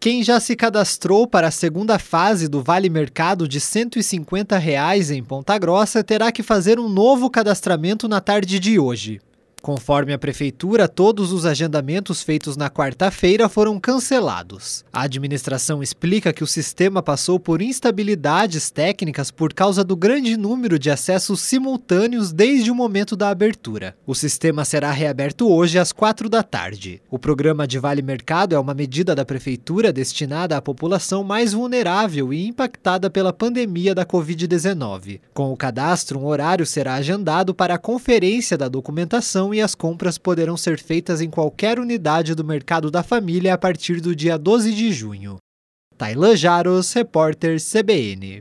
Quem já se cadastrou para a segunda fase do Vale Mercado de 150 reais em Ponta Grossa terá que fazer um novo cadastramento na tarde de hoje. Conforme a prefeitura, todos os agendamentos feitos na quarta-feira foram cancelados. A administração explica que o sistema passou por instabilidades técnicas por causa do grande número de acessos simultâneos desde o momento da abertura. O sistema será reaberto hoje às quatro da tarde. O programa de Vale Mercado é uma medida da prefeitura destinada à população mais vulnerável e impactada pela pandemia da Covid-19. Com o cadastro, um horário será agendado para a conferência da documentação e as compras poderão ser feitas em qualquer unidade do mercado da família a partir do dia 12 de junho. Tailan Jaros, repórter CBN.